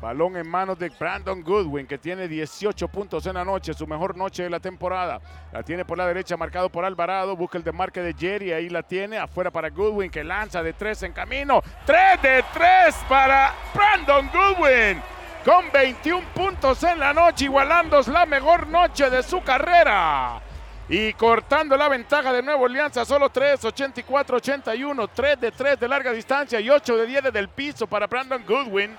Balón en manos de Brandon Goodwin, que tiene 18 puntos en la noche, su mejor noche de la temporada. La tiene por la derecha, marcado por Alvarado. Busca el desmarque de Jerry, ahí la tiene. Afuera para Goodwin, que lanza de tres en camino. ¡Tres de tres para Brandon Goodwin! Con 21 puntos en la noche, igualando la mejor noche de su carrera. Y cortando la ventaja de Nuevo Alianza, solo 3, 84, 81, 3 de 3 de larga distancia y 8 de 10 desde el piso para Brandon Goodwin.